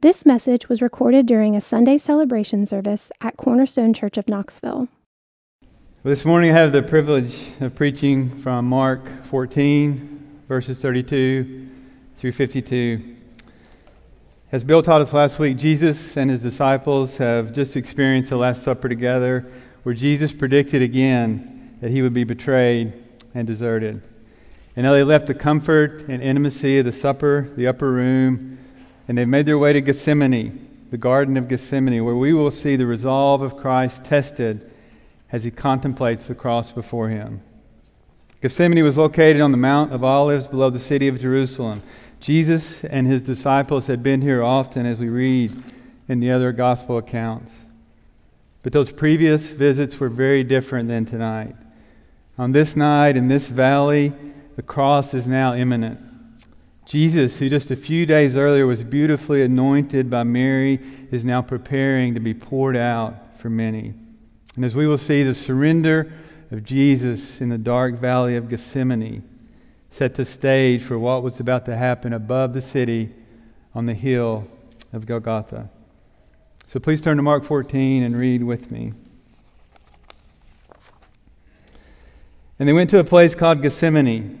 This message was recorded during a Sunday celebration service at Cornerstone Church of Knoxville. This morning I have the privilege of preaching from Mark 14, verses 32 through 52. As Bill taught us last week, Jesus and his disciples have just experienced the Last Supper together, where Jesus predicted again that he would be betrayed and deserted. And now they left the comfort and intimacy of the supper, the upper room, and they've made their way to Gethsemane, the Garden of Gethsemane, where we will see the resolve of Christ tested as he contemplates the cross before him. Gethsemane was located on the Mount of Olives below the city of Jerusalem. Jesus and his disciples had been here often, as we read in the other gospel accounts. But those previous visits were very different than tonight. On this night, in this valley, the cross is now imminent. Jesus, who just a few days earlier was beautifully anointed by Mary, is now preparing to be poured out for many. And as we will see, the surrender of Jesus in the dark valley of Gethsemane set the stage for what was about to happen above the city on the hill of Golgotha. So please turn to Mark 14 and read with me. And they went to a place called Gethsemane,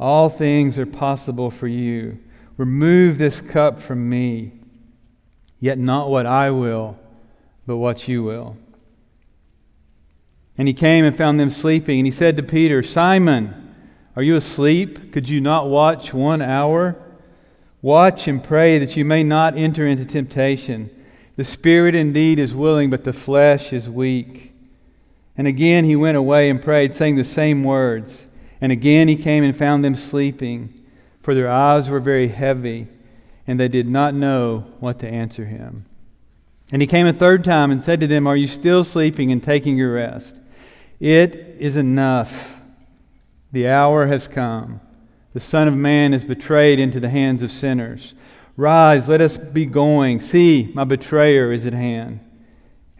all things are possible for you. Remove this cup from me, yet not what I will, but what you will. And he came and found them sleeping, and he said to Peter, Simon, are you asleep? Could you not watch one hour? Watch and pray that you may not enter into temptation. The spirit indeed is willing, but the flesh is weak. And again he went away and prayed, saying the same words. And again he came and found them sleeping for their eyes were very heavy, and they did not know what to answer him. And he came a third time and said to them, Are you still sleeping and taking your rest? It is enough. The hour has come. The Son of Man is betrayed into the hands of sinners. Rise, let us be going. See, my betrayer is at hand.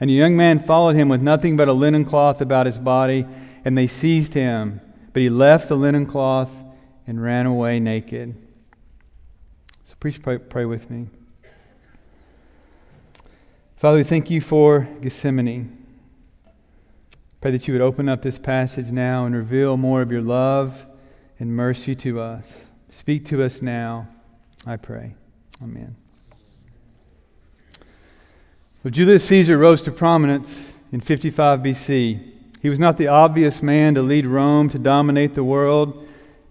And a young man followed him with nothing but a linen cloth about his body, and they seized him. But he left the linen cloth and ran away naked. So please pray, pray with me. Father, we thank you for Gethsemane. Pray that you would open up this passage now and reveal more of your love and mercy to us. Speak to us now, I pray. Amen. Well, Julius Caesar rose to prominence in 55 BC. He was not the obvious man to lead Rome to dominate the world.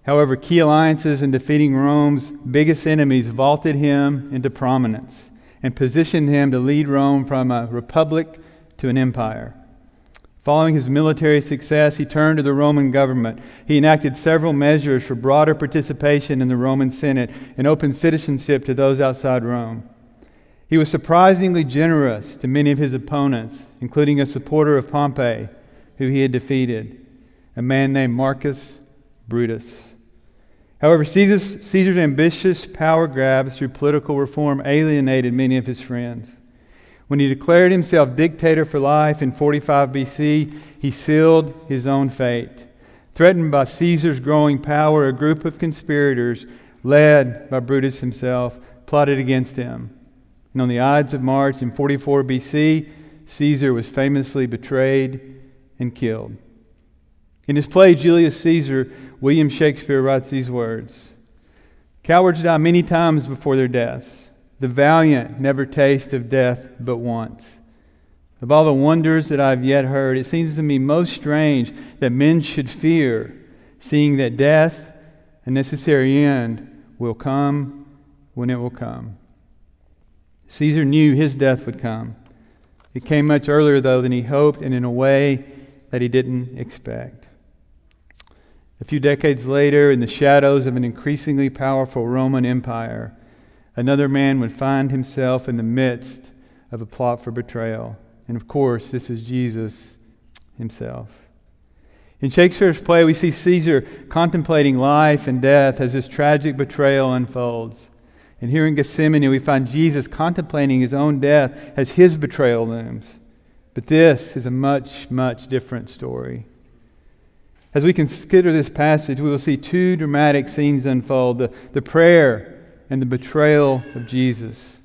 However, key alliances in defeating Rome's biggest enemies vaulted him into prominence and positioned him to lead Rome from a republic to an empire. Following his military success, he turned to the Roman government. He enacted several measures for broader participation in the Roman Senate and opened citizenship to those outside Rome. He was surprisingly generous to many of his opponents, including a supporter of Pompey, who he had defeated, a man named Marcus Brutus. However, Caesar's, Caesar's ambitious power grabs through political reform alienated many of his friends. When he declared himself dictator for life in 45 BC, he sealed his own fate. Threatened by Caesar's growing power, a group of conspirators, led by Brutus himself, plotted against him. And on the Ides of March in 44 BC, Caesar was famously betrayed and killed. In his play Julius Caesar, William Shakespeare writes these words Cowards die many times before their deaths. The valiant never taste of death but once. Of all the wonders that I've yet heard, it seems to me most strange that men should fear, seeing that death, a necessary end, will come when it will come. Caesar knew his death would come. It came much earlier, though, than he hoped and in a way that he didn't expect. A few decades later, in the shadows of an increasingly powerful Roman Empire, another man would find himself in the midst of a plot for betrayal. And of course, this is Jesus himself. In Shakespeare's play, we see Caesar contemplating life and death as this tragic betrayal unfolds. And here in Gethsemane, we find Jesus contemplating his own death as his betrayal looms. But this is a much, much different story. As we consider this passage, we will see two dramatic scenes unfold the, the prayer and the betrayal of Jesus.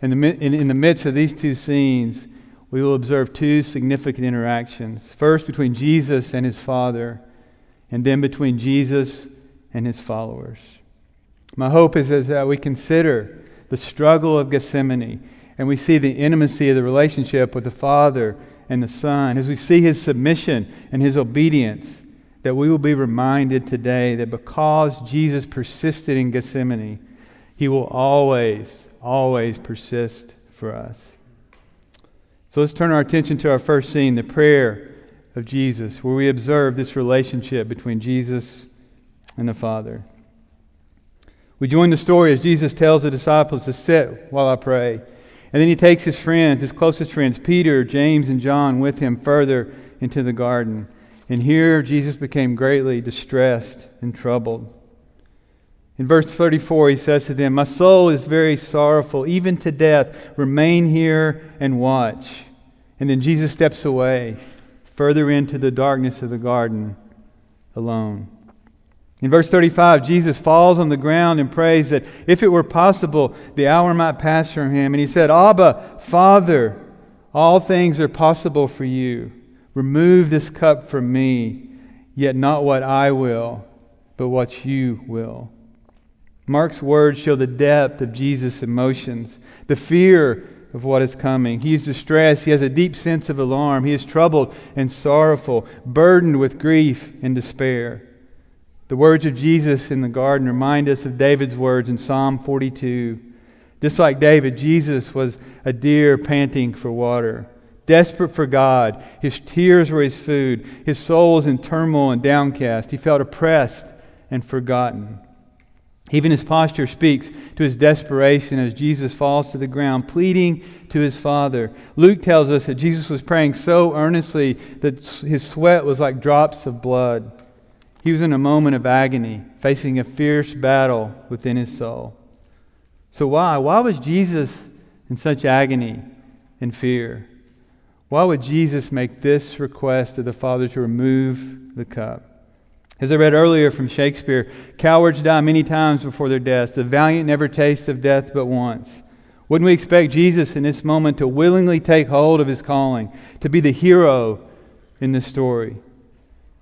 And in, in, in the midst of these two scenes, we will observe two significant interactions first between Jesus and his Father, and then between Jesus and his followers. My hope is, that we consider the struggle of Gethsemane and we see the intimacy of the relationship with the Father and the Son, as we see his submission and his obedience, that we will be reminded today that because Jesus persisted in Gethsemane, he will always, always persist for us. So let's turn our attention to our first scene, the prayer of Jesus, where we observe this relationship between Jesus and the Father. We join the story as Jesus tells the disciples to sit while I pray. And then he takes his friends, his closest friends, Peter, James, and John, with him further into the garden. And here Jesus became greatly distressed and troubled. In verse 34, he says to them, My soul is very sorrowful, even to death. Remain here and watch. And then Jesus steps away, further into the darkness of the garden, alone. In verse 35, Jesus falls on the ground and prays that if it were possible, the hour might pass from him. And he said, Abba, Father, all things are possible for you. Remove this cup from me, yet not what I will, but what you will. Mark's words show the depth of Jesus' emotions, the fear of what is coming. He is distressed. He has a deep sense of alarm. He is troubled and sorrowful, burdened with grief and despair. The words of Jesus in the garden remind us of David's words in Psalm 42. Just like David, Jesus was a deer panting for water, desperate for God. His tears were his food. His soul was in turmoil and downcast. He felt oppressed and forgotten. Even his posture speaks to his desperation as Jesus falls to the ground, pleading to his Father. Luke tells us that Jesus was praying so earnestly that his sweat was like drops of blood. He was in a moment of agony, facing a fierce battle within his soul. So, why? Why was Jesus in such agony and fear? Why would Jesus make this request of the Father to remove the cup? As I read earlier from Shakespeare, cowards die many times before their deaths. The valiant never taste of death but once. Wouldn't we expect Jesus in this moment to willingly take hold of his calling, to be the hero in this story?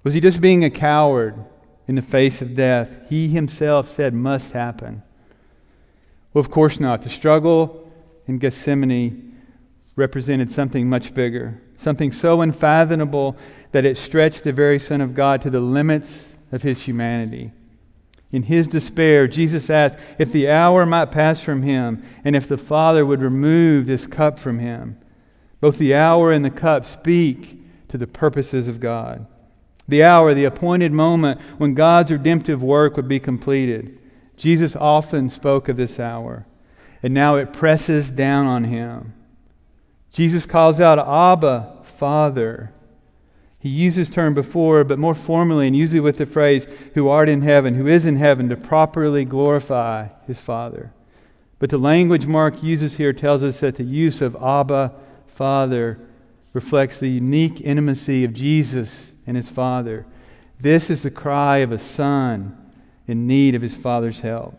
Was he just being a coward in the face of death? He himself said must happen. Well, of course not. The struggle in Gethsemane represented something much bigger, something so unfathomable that it stretched the very Son of God to the limits of his humanity. In his despair, Jesus asked if the hour might pass from him and if the Father would remove this cup from him. Both the hour and the cup speak to the purposes of God the hour, the appointed moment when God's redemptive work would be completed. Jesus often spoke of this hour, and now it presses down on him. Jesus calls out, Abba, Father. He used this term before, but more formally and usually with the phrase, who art in heaven, who is in heaven, to properly glorify his Father. But the language Mark uses here tells us that the use of Abba, Father, reflects the unique intimacy of Jesus and his Father. This is the cry of a son in need of his Father's help.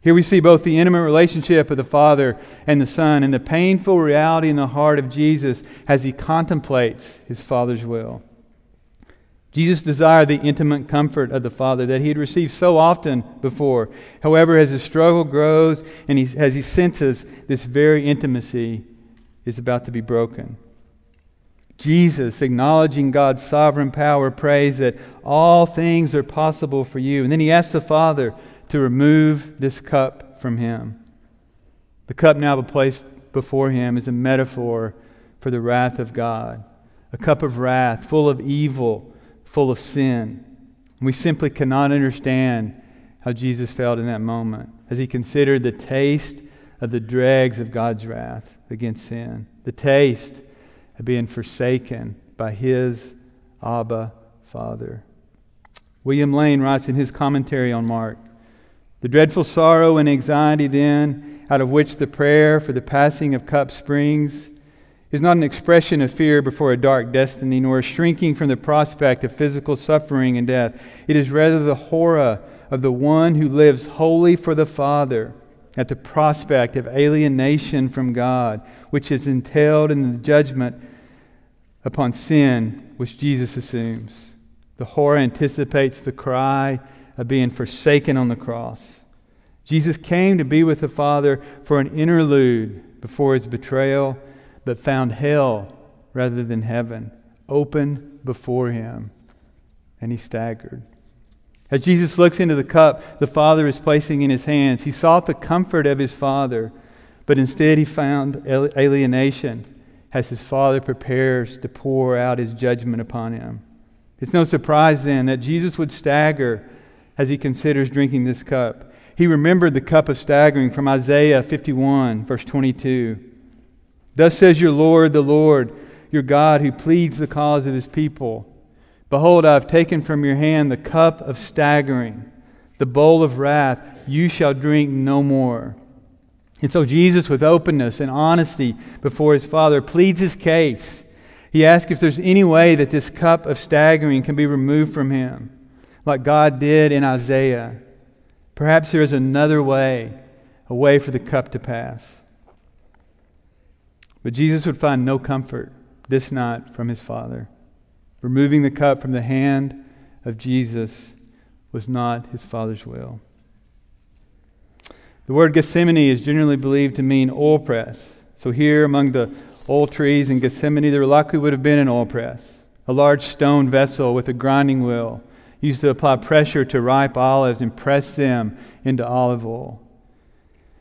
Here we see both the intimate relationship of the Father and the Son and the painful reality in the heart of Jesus as he contemplates his Father's will. Jesus desired the intimate comfort of the Father that he had received so often before. However, as his struggle grows and he, as he senses this very intimacy is about to be broken, Jesus, acknowledging God's sovereign power, prays that all things are possible for you. And then he asks the Father to remove this cup from him. The cup now placed before him is a metaphor for the wrath of God, a cup of wrath, full of evil, full of sin. And we simply cannot understand how Jesus felt in that moment as he considered the taste of the dregs of God's wrath against sin, the taste being forsaken by his Abba Father. William Lane writes in his commentary on Mark The dreadful sorrow and anxiety, then, out of which the prayer for the passing of cup springs, is not an expression of fear before a dark destiny, nor a shrinking from the prospect of physical suffering and death. It is rather the horror of the one who lives wholly for the Father at the prospect of alienation from God, which is entailed in the judgment upon sin which Jesus assumes. The horror anticipates the cry of being forsaken on the cross. Jesus came to be with the Father for an interlude before his betrayal, but found hell rather than heaven open before him, and he staggered. As Jesus looks into the cup the Father is placing in his hands, he sought the comfort of his Father, but instead he found alienation as his father prepares to pour out his judgment upon him. It's no surprise then that Jesus would stagger as he considers drinking this cup. He remembered the cup of staggering from Isaiah 51, verse 22. Thus says your Lord, the Lord, your God, who pleads the cause of his people. Behold, I have taken from your hand the cup of staggering, the bowl of wrath. You shall drink no more. And so Jesus, with openness and honesty before his Father, pleads his case. He asks if there's any way that this cup of staggering can be removed from him, like God did in Isaiah. Perhaps there is another way, a way for the cup to pass. But Jesus would find no comfort this night from his Father. Removing the cup from the hand of Jesus was not his Father's will. The word Gethsemane is generally believed to mean oil press. So, here among the oil trees in Gethsemane, there likely would have been an oil press, a large stone vessel with a grinding wheel used to apply pressure to ripe olives and press them into olive oil.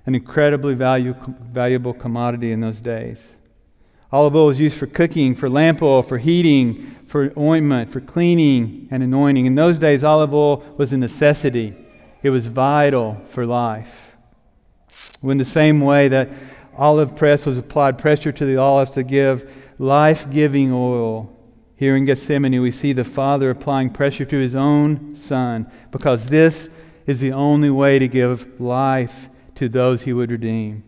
An incredibly value, valuable commodity in those days. Olive oil was used for cooking, for lamp oil, for heating, for ointment, for cleaning and anointing. In those days, olive oil was a necessity, it was vital for life. In the same way that olive press was applied pressure to the olives to give life giving oil, here in Gethsemane, we see the Father applying pressure to his own Son because this is the only way to give life to those he would redeem.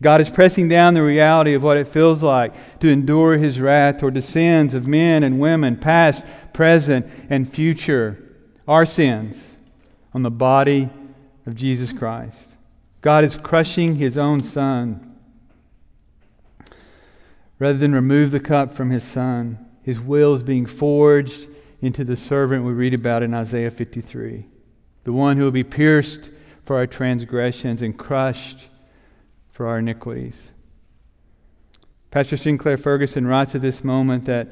God is pressing down the reality of what it feels like to endure his wrath toward the sins of men and women, past, present, and future, our sins, on the body of Jesus Christ. God is crushing his own son. Rather than remove the cup from his son, his will is being forged into the servant we read about in Isaiah 53, the one who will be pierced for our transgressions and crushed for our iniquities. Pastor Sinclair Ferguson writes at this moment that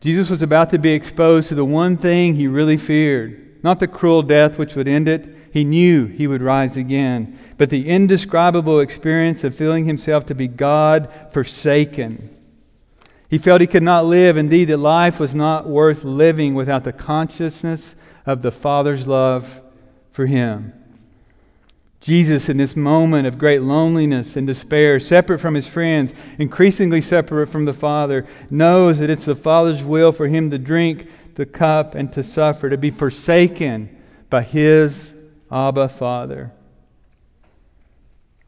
Jesus was about to be exposed to the one thing he really feared, not the cruel death which would end it, he knew he would rise again. But the indescribable experience of feeling himself to be God forsaken. He felt he could not live. Indeed, that life was not worth living without the consciousness of the Father's love for him. Jesus, in this moment of great loneliness and despair, separate from his friends, increasingly separate from the Father, knows that it's the Father's will for him to drink the cup and to suffer, to be forsaken by his Abba, Father.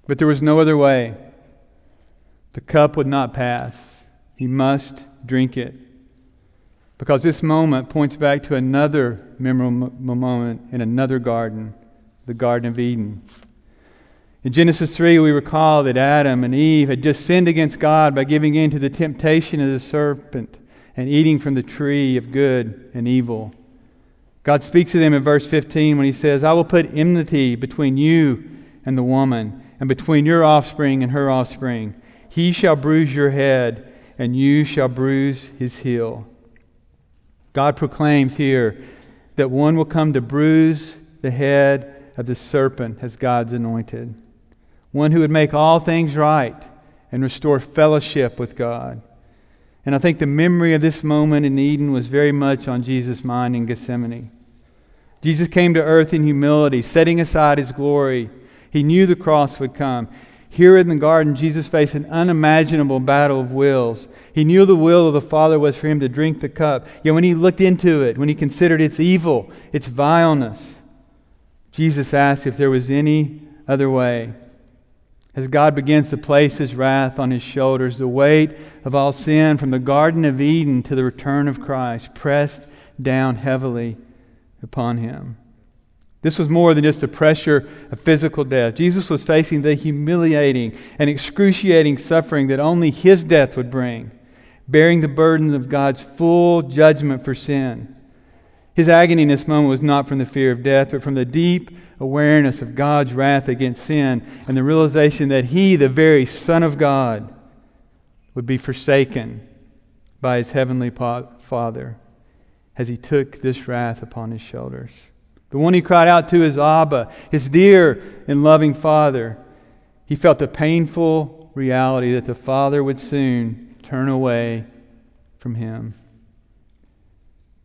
But there was no other way. The cup would not pass. He must drink it. Because this moment points back to another memorable moment in another garden, the Garden of Eden. In Genesis 3, we recall that Adam and Eve had just sinned against God by giving in to the temptation of the serpent and eating from the tree of good and evil. God speaks to them in verse 15 when he says, I will put enmity between you and the woman, and between your offspring and her offspring. He shall bruise your head, and you shall bruise his heel. God proclaims here that one will come to bruise the head of the serpent as God's anointed, one who would make all things right and restore fellowship with God. And I think the memory of this moment in Eden was very much on Jesus' mind in Gethsemane. Jesus came to earth in humility, setting aside his glory. He knew the cross would come. Here in the garden, Jesus faced an unimaginable battle of wills. He knew the will of the Father was for him to drink the cup. Yet when he looked into it, when he considered its evil, its vileness, Jesus asked if there was any other way as God begins to place his wrath on his shoulders, the weight of all sin from the Garden of Eden to the return of Christ pressed down heavily upon him. This was more than just the pressure of physical death. Jesus was facing the humiliating and excruciating suffering that only his death would bring, bearing the burdens of God's full judgment for sin. His agony in this moment was not from the fear of death, but from the deep awareness of God's wrath against sin and the realization that he, the very Son of God, would be forsaken by his heavenly Father as he took this wrath upon his shoulders. The one he cried out to is Abba, his dear and loving Father. He felt the painful reality that the Father would soon turn away from him.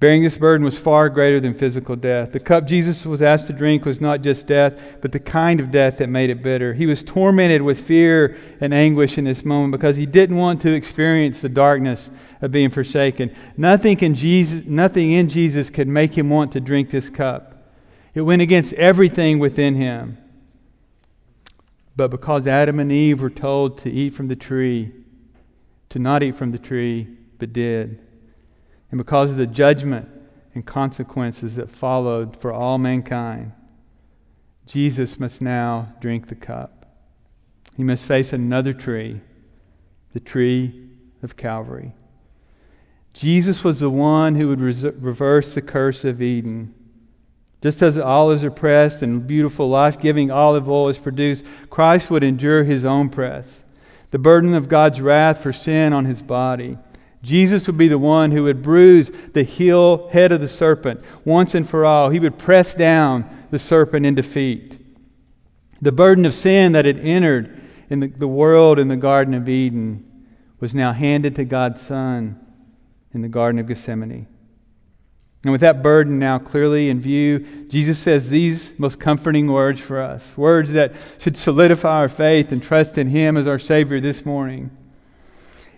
Bearing this burden was far greater than physical death. The cup Jesus was asked to drink was not just death, but the kind of death that made it bitter. He was tormented with fear and anguish in this moment because he didn't want to experience the darkness of being forsaken. Nothing in Jesus, nothing in Jesus could make him want to drink this cup. It went against everything within him. But because Adam and Eve were told to eat from the tree, to not eat from the tree, but did and because of the judgment and consequences that followed for all mankind, Jesus must now drink the cup. He must face another tree, the tree of Calvary. Jesus was the one who would reverse the curse of Eden. Just as olives are pressed and beautiful life giving olive oil is produced, Christ would endure his own press, the burden of God's wrath for sin on his body. Jesus would be the one who would bruise the heel head of the serpent once and for all. He would press down the serpent in defeat. The burden of sin that had entered in the, the world in the Garden of Eden was now handed to God's Son in the Garden of Gethsemane. And with that burden now clearly in view, Jesus says these most comforting words for us words that should solidify our faith and trust in Him as our Savior this morning.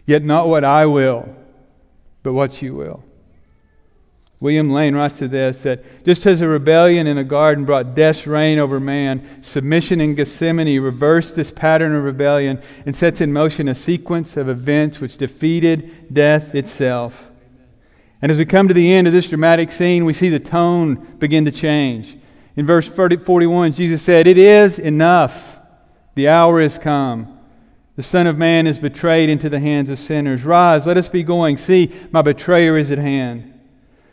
Yet not what I will, but what you will. William Lane writes to this that just as a rebellion in a garden brought death's reign over man, submission in Gethsemane reversed this pattern of rebellion and sets in motion a sequence of events which defeated death itself. And as we come to the end of this dramatic scene, we see the tone begin to change. In verse 41, Jesus said, It is enough. The hour is come. The Son of Man is betrayed into the hands of sinners. Rise, let us be going. See, my betrayer is at hand.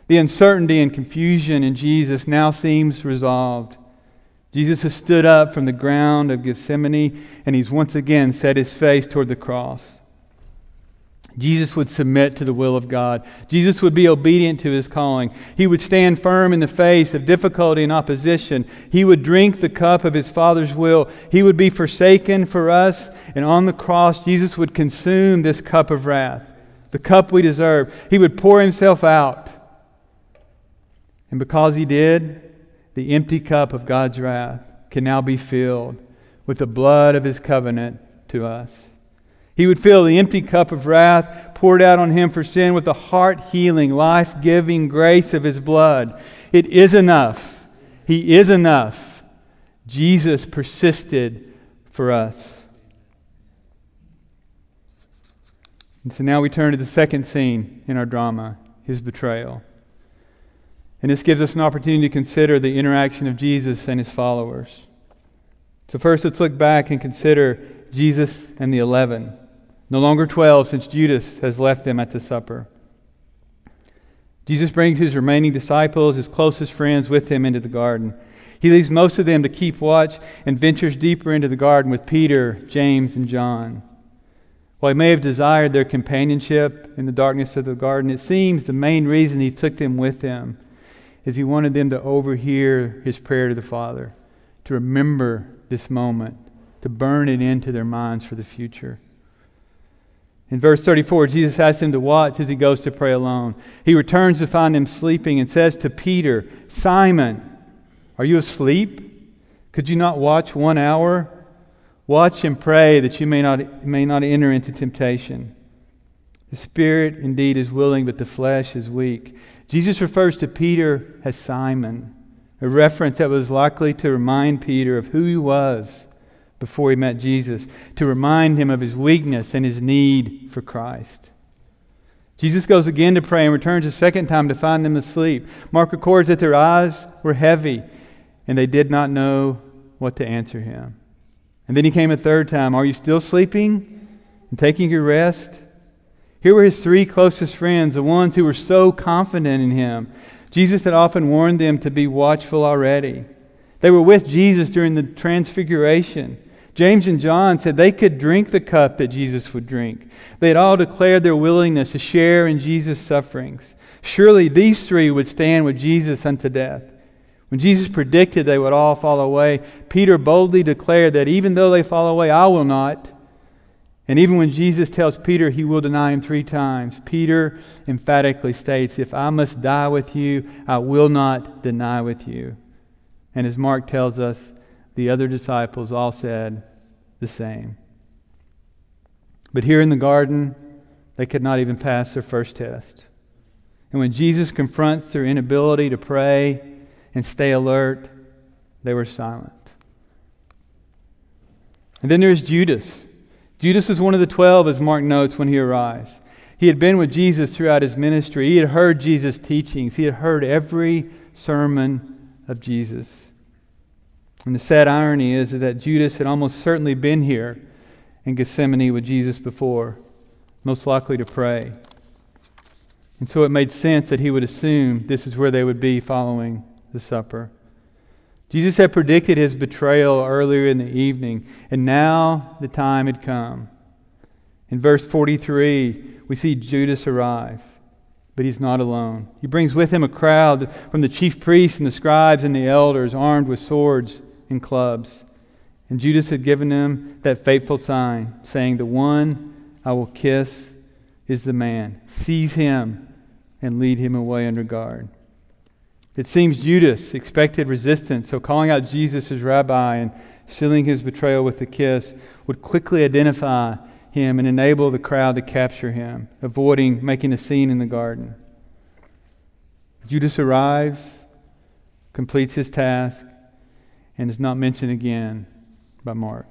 The uncertainty and confusion in Jesus now seems resolved. Jesus has stood up from the ground of Gethsemane and he's once again set his face toward the cross. Jesus would submit to the will of God. Jesus would be obedient to his calling. He would stand firm in the face of difficulty and opposition. He would drink the cup of his Father's will. He would be forsaken for us. And on the cross, Jesus would consume this cup of wrath, the cup we deserve. He would pour himself out. And because he did, the empty cup of God's wrath can now be filled with the blood of his covenant to us. He would fill the empty cup of wrath poured out on him for sin with the heart healing, life giving grace of his blood. It is enough. He is enough. Jesus persisted for us. And so now we turn to the second scene in our drama his betrayal. And this gives us an opportunity to consider the interaction of Jesus and his followers. So, first, let's look back and consider Jesus and the eleven. No longer 12, since Judas has left them at the supper. Jesus brings his remaining disciples, his closest friends, with him into the garden. He leaves most of them to keep watch and ventures deeper into the garden with Peter, James, and John. While he may have desired their companionship in the darkness of the garden, it seems the main reason he took them with him is he wanted them to overhear his prayer to the Father, to remember this moment, to burn it into their minds for the future. In verse 34, Jesus asks him to watch as he goes to pray alone. He returns to find him sleeping and says to Peter, Simon, are you asleep? Could you not watch one hour? Watch and pray that you may not, may not enter into temptation. The spirit indeed is willing, but the flesh is weak. Jesus refers to Peter as Simon, a reference that was likely to remind Peter of who he was before he met Jesus, to remind him of his weakness and his need for Christ. Jesus goes again to pray and returns a second time to find them asleep. Mark records that their eyes were heavy and they did not know what to answer him. And then he came a third time. Are you still sleeping and taking your rest? Here were his three closest friends, the ones who were so confident in him. Jesus had often warned them to be watchful already. They were with Jesus during the transfiguration. James and John said they could drink the cup that Jesus would drink. They had all declared their willingness to share in Jesus' sufferings. Surely these three would stand with Jesus unto death. When Jesus predicted they would all fall away, Peter boldly declared that even though they fall away, I will not. And even when Jesus tells Peter he will deny him three times, Peter emphatically states, If I must die with you, I will not deny with you. And as Mark tells us, the other disciples all said the same. But here in the garden, they could not even pass their first test. And when Jesus confronts their inability to pray, and stay alert, they were silent. And then there's Judas. Judas is one of the twelve, as Mark notes when he arrives. He had been with Jesus throughout his ministry. He had heard Jesus' teachings. He had heard every sermon of Jesus. And the sad irony is that Judas had almost certainly been here in Gethsemane with Jesus before, most likely to pray. And so it made sense that he would assume this is where they would be following the supper. Jesus had predicted his betrayal earlier in the evening, and now the time had come. In verse 43, we see Judas arrive, but he's not alone. He brings with him a crowd from the chief priests and the scribes and the elders, armed with swords and clubs. And Judas had given them that fateful sign, saying, The one I will kiss is the man. Seize him and lead him away under guard. It seems Judas expected resistance, so calling out Jesus as rabbi and sealing his betrayal with a kiss would quickly identify him and enable the crowd to capture him, avoiding making a scene in the garden. Judas arrives, completes his task, and is not mentioned again by Mark.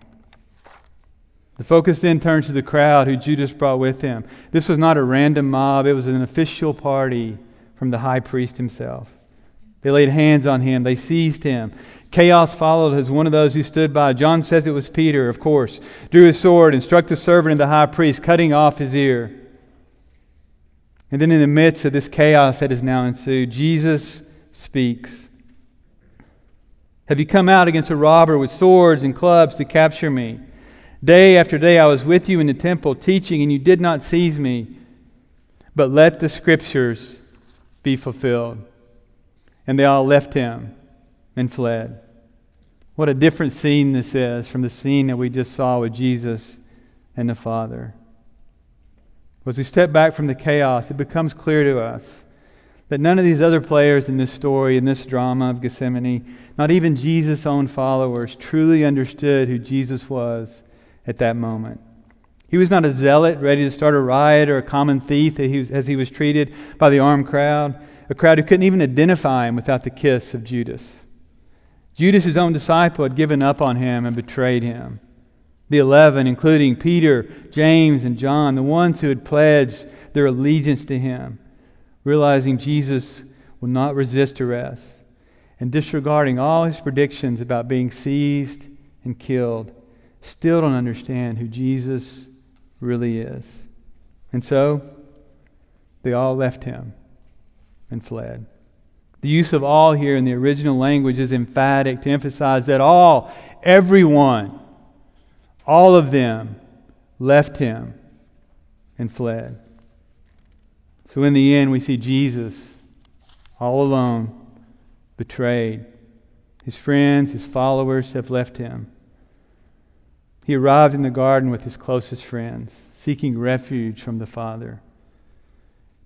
The focus then turns to the crowd who Judas brought with him. This was not a random mob, it was an official party from the high priest himself. They laid hands on him, they seized him. Chaos followed as one of those who stood by. John says it was Peter, of course, drew his sword and struck the servant of the high priest, cutting off his ear. And then, in the midst of this chaos that has now ensued, Jesus speaks. Have you come out against a robber with swords and clubs to capture me? Day after day I was with you in the temple teaching, and you did not seize me. But let the scriptures be fulfilled. And they all left him and fled. What a different scene this is from the scene that we just saw with Jesus and the Father. As we step back from the chaos, it becomes clear to us that none of these other players in this story, in this drama of Gethsemane, not even Jesus' own followers, truly understood who Jesus was at that moment. He was not a zealot ready to start a riot or a common thief as he was treated by the armed crowd a crowd who couldn't even identify him without the kiss of Judas. Judas, his own disciple, had given up on him and betrayed him. The eleven, including Peter, James, and John, the ones who had pledged their allegiance to him, realizing Jesus will not resist arrest, and disregarding all his predictions about being seized and killed, still don't understand who Jesus really is. And so, they all left him and fled. The use of all here in the original language is emphatic to emphasize that all, everyone, all of them left him and fled. So in the end, we see Jesus all alone, betrayed. His friends, his followers have left him. He arrived in the garden with his closest friends, seeking refuge from the Father.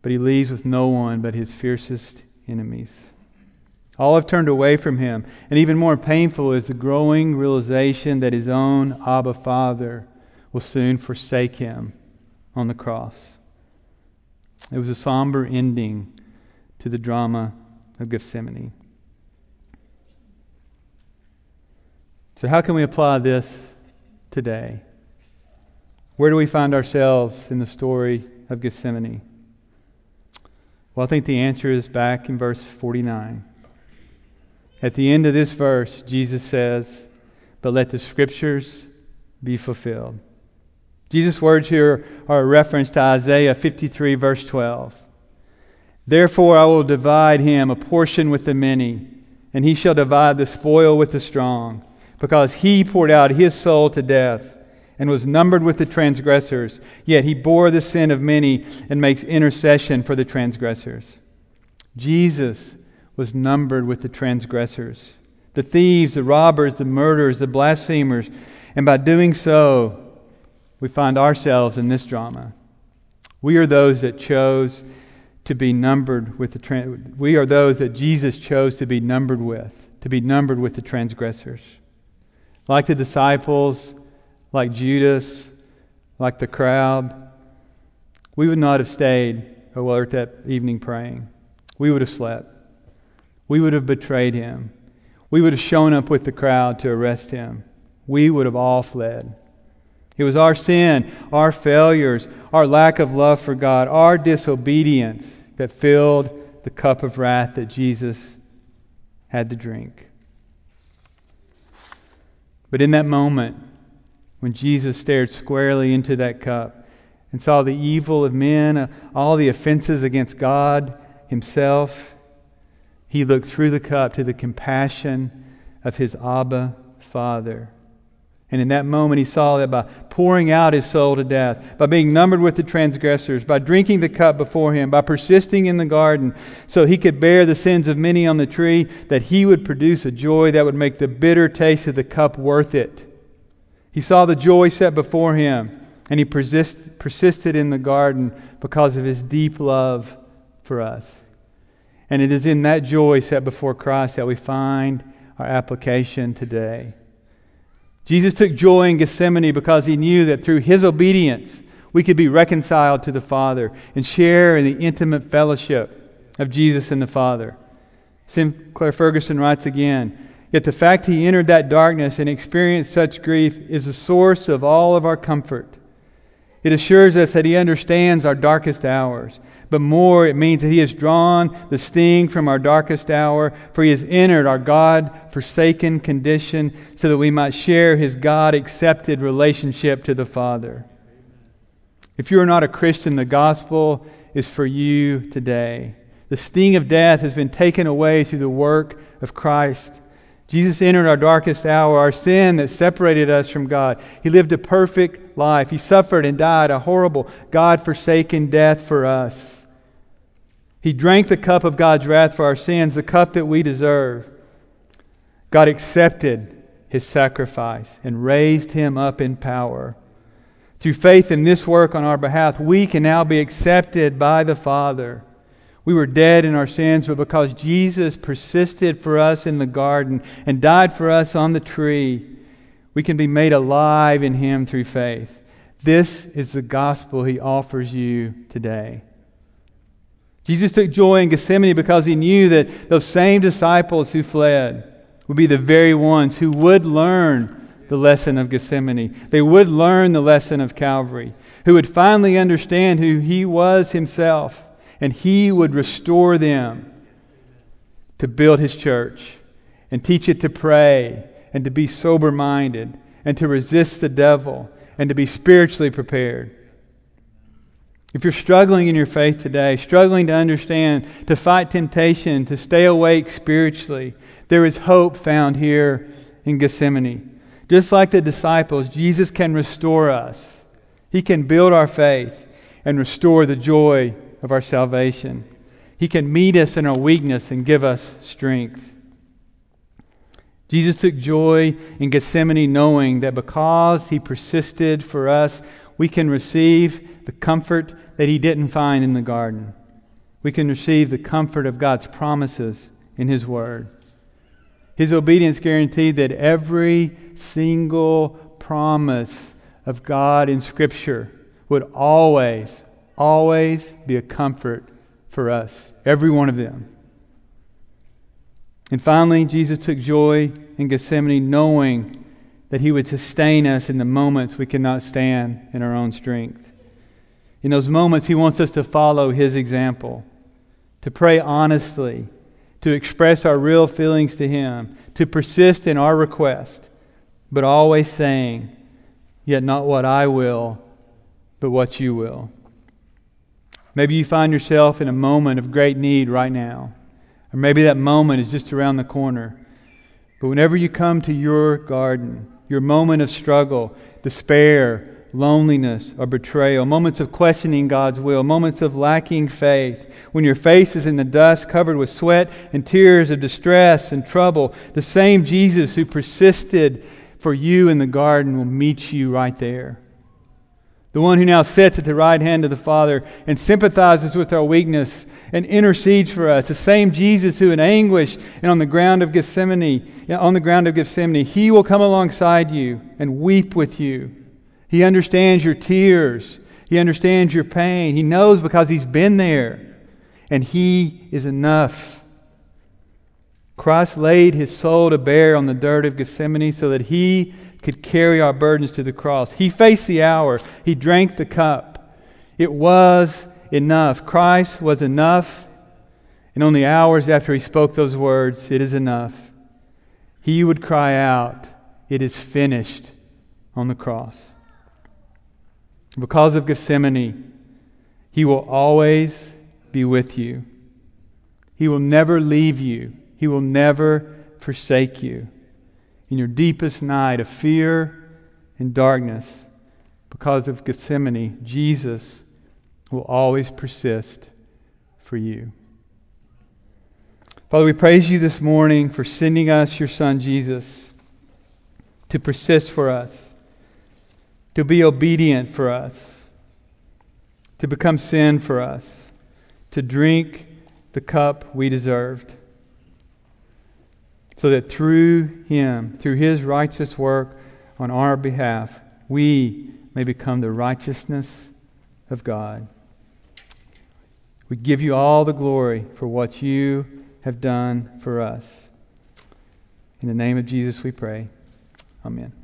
But he leaves with no one but his fiercest enemies. All have turned away from him. And even more painful is the growing realization that his own Abba Father will soon forsake him on the cross. It was a somber ending to the drama of Gethsemane. So, how can we apply this today? Where do we find ourselves in the story of Gethsemane? Well, I think the answer is back in verse 49. At the end of this verse, Jesus says, But let the scriptures be fulfilled. Jesus' words here are a reference to Isaiah 53, verse 12. Therefore, I will divide him a portion with the many, and he shall divide the spoil with the strong, because he poured out his soul to death and was numbered with the transgressors. Yet he bore the sin of many and makes intercession for the transgressors. Jesus was numbered with the transgressors, the thieves, the robbers, the murderers, the blasphemers, and by doing so, we find ourselves in this drama. We are those that chose to be numbered with the trans- we are those that Jesus chose to be numbered with, to be numbered with the transgressors. Like the disciples, like Judas, like the crowd, we would not have stayed oh, alert that evening praying. We would have slept. We would have betrayed him. We would have shown up with the crowd to arrest him. We would have all fled. It was our sin, our failures, our lack of love for God, our disobedience that filled the cup of wrath that Jesus had to drink. But in that moment, when Jesus stared squarely into that cup and saw the evil of men, uh, all the offenses against God Himself, he looked through the cup to the compassion of his Abba Father. And in that moment, he saw that by pouring out his soul to death, by being numbered with the transgressors, by drinking the cup before him, by persisting in the garden, so he could bear the sins of many on the tree, that he would produce a joy that would make the bitter taste of the cup worth it. He saw the joy set before him, and he persist, persisted in the garden because of his deep love for us. And it is in that joy set before Christ that we find our application today. Jesus took joy in Gethsemane because he knew that through his obedience, we could be reconciled to the Father and share in the intimate fellowship of Jesus and the Father. Sinclair Ferguson writes again Yet the fact he entered that darkness and experienced such grief is the source of all of our comfort. It assures us that he understands our darkest hours. But more, it means that he has drawn the sting from our darkest hour, for he has entered our God forsaken condition so that we might share his God accepted relationship to the Father. If you are not a Christian, the gospel is for you today. The sting of death has been taken away through the work of Christ. Jesus entered our darkest hour, our sin that separated us from God. He lived a perfect life. He suffered and died a horrible, God forsaken death for us. He drank the cup of God's wrath for our sins, the cup that we deserve. God accepted his sacrifice and raised him up in power. Through faith in this work on our behalf, we can now be accepted by the Father. We were dead in our sins, but because Jesus persisted for us in the garden and died for us on the tree, we can be made alive in Him through faith. This is the gospel He offers you today. Jesus took joy in Gethsemane because He knew that those same disciples who fled would be the very ones who would learn the lesson of Gethsemane. They would learn the lesson of Calvary, who would finally understand who he was himself, and he would restore them to build his church and teach it to pray and to be sober minded and to resist the devil and to be spiritually prepared. If you're struggling in your faith today, struggling to understand, to fight temptation, to stay awake spiritually, there is hope found here in Gethsemane. Just like the disciples, Jesus can restore us. He can build our faith and restore the joy of our salvation. He can meet us in our weakness and give us strength. Jesus took joy in Gethsemane knowing that because he persisted for us, we can receive the comfort that he didn't find in the garden. We can receive the comfort of God's promises in his word. His obedience guaranteed that every single promise of God in Scripture would always, always be a comfort for us. Every one of them. And finally, Jesus took joy in Gethsemane, knowing that he would sustain us in the moments we cannot stand in our own strength. In those moments, he wants us to follow his example, to pray honestly, to express our real feelings to him, to persist in our request, but always saying, Yet not what I will, but what you will. Maybe you find yourself in a moment of great need right now. Or maybe that moment is just around the corner. But whenever you come to your garden, your moment of struggle, despair, loneliness, or betrayal, moments of questioning God's will, moments of lacking faith, when your face is in the dust covered with sweat and tears of distress and trouble, the same Jesus who persisted for you in the garden will meet you right there the one who now sits at the right hand of the Father and sympathizes with our weakness and intercedes for us. The same Jesus who in anguish and on the ground of Gethsemane, on the ground of Gethsemane, he will come alongside you and weep with you. He understands your tears. He understands your pain. He knows because he's been there. And he is enough. Christ laid his soul to bear on the dirt of Gethsemane so that he could carry our burdens to the cross. He faced the hour, He drank the cup. It was enough. Christ was enough. And only hours after He spoke those words, it is enough, He would cry out, It is finished on the cross. Because of Gethsemane, He will always be with you. He will never leave you. He will never forsake you in your deepest night of fear and darkness, because of Gethsemane, Jesus will always persist for you. Father, we praise you this morning for sending us your Son, Jesus, to persist for us, to be obedient for us, to become sin for us, to drink the cup we deserved so that through him, through his righteous work on our behalf, we may become the righteousness of God. We give you all the glory for what you have done for us. In the name of Jesus we pray. Amen.